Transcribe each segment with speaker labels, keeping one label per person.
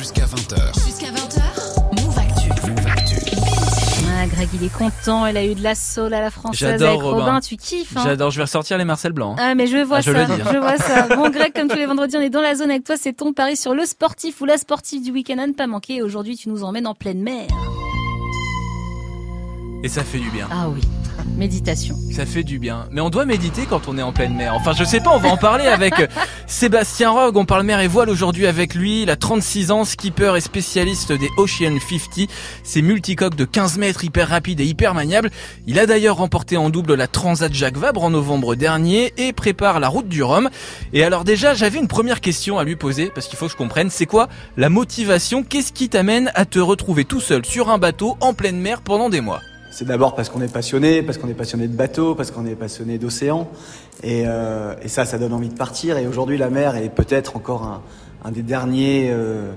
Speaker 1: jusqu'à 20h.
Speaker 2: Jusqu'à 20h, Move Actu.
Speaker 1: Move Actu.
Speaker 3: Ah, Greg, il est content. Il a eu de la soul à la française
Speaker 4: J'adore,
Speaker 3: avec Robin.
Speaker 4: Robin.
Speaker 3: Tu kiffes, hein
Speaker 4: J'adore, je vais ressortir les Marcel Blanc. hein.
Speaker 3: Ah, mais je vois
Speaker 4: Ah, je
Speaker 3: ça.
Speaker 4: le dis, hein.
Speaker 3: Je vois ça. Bon, Greg, comme tous les vendredis, on est dans la zone avec toi. C'est ton pari sur le sportif ou la sportive du week-end à ne pas manquer. Et Aujourd'hui, tu nous emmènes en pleine mer.
Speaker 4: Et ça fait du bien.
Speaker 3: Ah oui. Méditation.
Speaker 4: Ça fait du bien. Mais on doit méditer quand on est en pleine mer. Enfin, je sais pas, on va en parler avec euh, Sébastien Rogue. On parle mer et voile aujourd'hui avec lui. Il a 36 ans, skipper et spécialiste des Ocean 50. C'est multicoque de 15 mètres, hyper rapide et hyper maniable. Il a d'ailleurs remporté en double la Transat Jacques Vabre en novembre dernier et prépare la route du Rhum. Et alors déjà, j'avais une première question à lui poser parce qu'il faut que je comprenne. C'est quoi la motivation? Qu'est-ce qui t'amène à te retrouver tout seul sur un bateau en pleine mer pendant des mois?
Speaker 5: C'est d'abord parce qu'on est passionné, parce qu'on est passionné de bateaux, parce qu'on est passionné d'océan. Et, euh, et ça, ça donne envie de partir. Et aujourd'hui, la mer est peut-être encore un, un des derniers euh,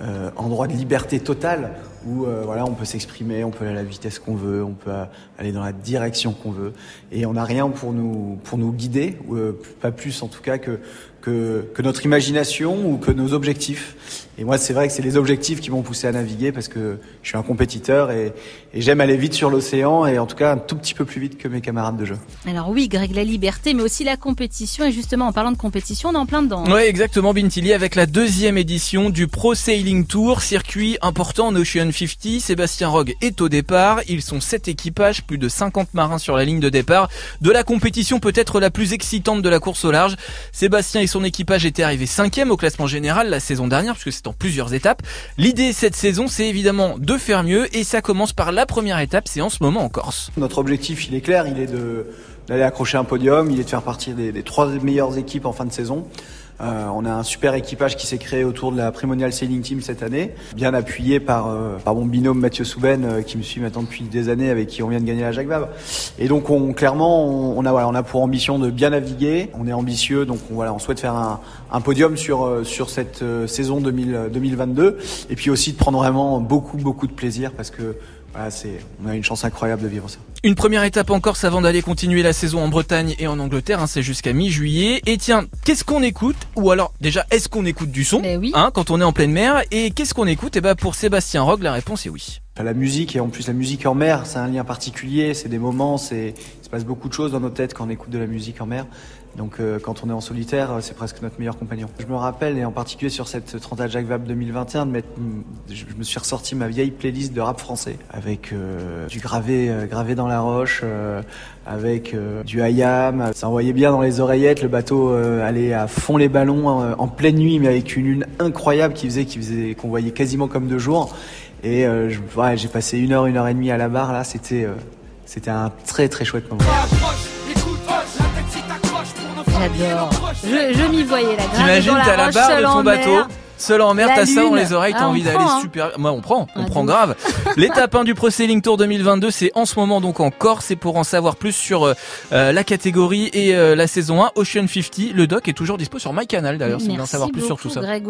Speaker 5: euh, endroits de liberté totale où euh, voilà, on peut s'exprimer, on peut aller à la vitesse qu'on veut, on peut euh, aller dans la direction qu'on veut. Et on n'a rien pour nous, pour nous guider, ou euh, pas plus en tout cas que, que, que notre imagination ou que nos objectifs. Et moi, c'est vrai que c'est les objectifs qui m'ont poussé à naviguer parce que je suis un compétiteur et, et j'aime aller vite sur l'océan et en tout cas un tout petit peu plus vite que mes camarades de jeu.
Speaker 3: Alors oui, Greg, la liberté, mais aussi la compétition. Et justement, en parlant de compétition, on est en plein dedans. hein.
Speaker 4: Ouais, exactement, Bintili, avec la deuxième édition du Pro Sailing Tour, circuit important en Ocean 50. Sébastien Rogue est au départ. Ils sont sept équipages, plus de 50 marins sur la ligne de départ. De la compétition peut-être la plus excitante de la course au large. Sébastien et son équipage étaient arrivés cinquième au classement général la saison dernière, puisque c'est en plusieurs étapes. L'idée cette saison, c'est évidemment de faire mieux, et ça commence par la première étape, c'est en ce moment en Corse.
Speaker 5: Notre objectif, il est clair, il est de d'aller accrocher un podium, il est de faire partie des, des trois meilleures équipes en fin de saison. Euh, on a un super équipage qui s'est créé autour de la Primonial Sailing Team cette année, bien appuyé par, euh, par mon binôme Mathieu Souben, euh, qui me suit maintenant depuis des années, avec qui on vient de gagner la Jacques Vabre. Et donc, on, clairement, on, on a, voilà, on a pour ambition de bien naviguer. On est ambitieux, donc on, voilà, on souhaite faire un, un podium sur, euh, sur cette euh, saison 2000, 2022. Et puis aussi de prendre vraiment beaucoup, beaucoup de plaisir parce que voilà, c'est, on a une chance incroyable de vivre ça.
Speaker 4: Une première étape en Corse avant d'aller continuer la saison en Bretagne et en Angleterre, hein, c'est jusqu'à mi-juillet. Et tiens, qu'est-ce qu'on écoute Ou alors déjà, est-ce qu'on écoute du son
Speaker 3: Mais oui.
Speaker 4: hein, quand on est en pleine mer Et qu'est-ce qu'on écoute Et ben pour Sébastien Rogue, la réponse est oui.
Speaker 5: La musique et en plus la musique en mer, c'est un lien particulier, c'est des moments, c'est se passe beaucoup de choses dans nos têtes quand on écoute de la musique en mer. Donc euh, quand on est en solitaire, euh, c'est presque notre meilleur compagnon. Je me rappelle et en particulier sur cette 30 Jacques Vabre 2021 de mettre je me suis ressorti ma vieille playlist de rap français avec euh, du gravé gravé dans la roche avec du hayam, ça envoyait bien dans les oreillettes, le bateau allait à fond les ballons en pleine nuit mais avec une lune incroyable qui faisait qu'on voyait quasiment comme de jour. Et j'ai passé une heure, une heure et demie à la barre. Là, c'était, c'était un très très chouette moment.
Speaker 3: J'adore. Je, je m'y voyais la grave.
Speaker 4: T'imagines, t'as la
Speaker 3: roche,
Speaker 4: barre de
Speaker 3: seul
Speaker 4: ton
Speaker 3: en
Speaker 4: bateau,
Speaker 3: mer.
Speaker 4: seul en mer,
Speaker 3: La
Speaker 4: t'as ça dans les oreilles, t'as
Speaker 3: Ah,
Speaker 4: envie d'aller
Speaker 3: hein.
Speaker 4: super. Moi, on prend, on
Speaker 3: Ah,
Speaker 4: prend grave. L'étape 1 du Pro Sailing Tour 2022, c'est en ce moment donc en Corse. Et pour en savoir plus sur euh, euh, la catégorie et euh, la saison 1, Ocean 50, le doc est toujours dispo sur MyCanal d'ailleurs, si vous voulez en
Speaker 3: Merci
Speaker 4: savoir plus sur tout ça.
Speaker 3: Greg.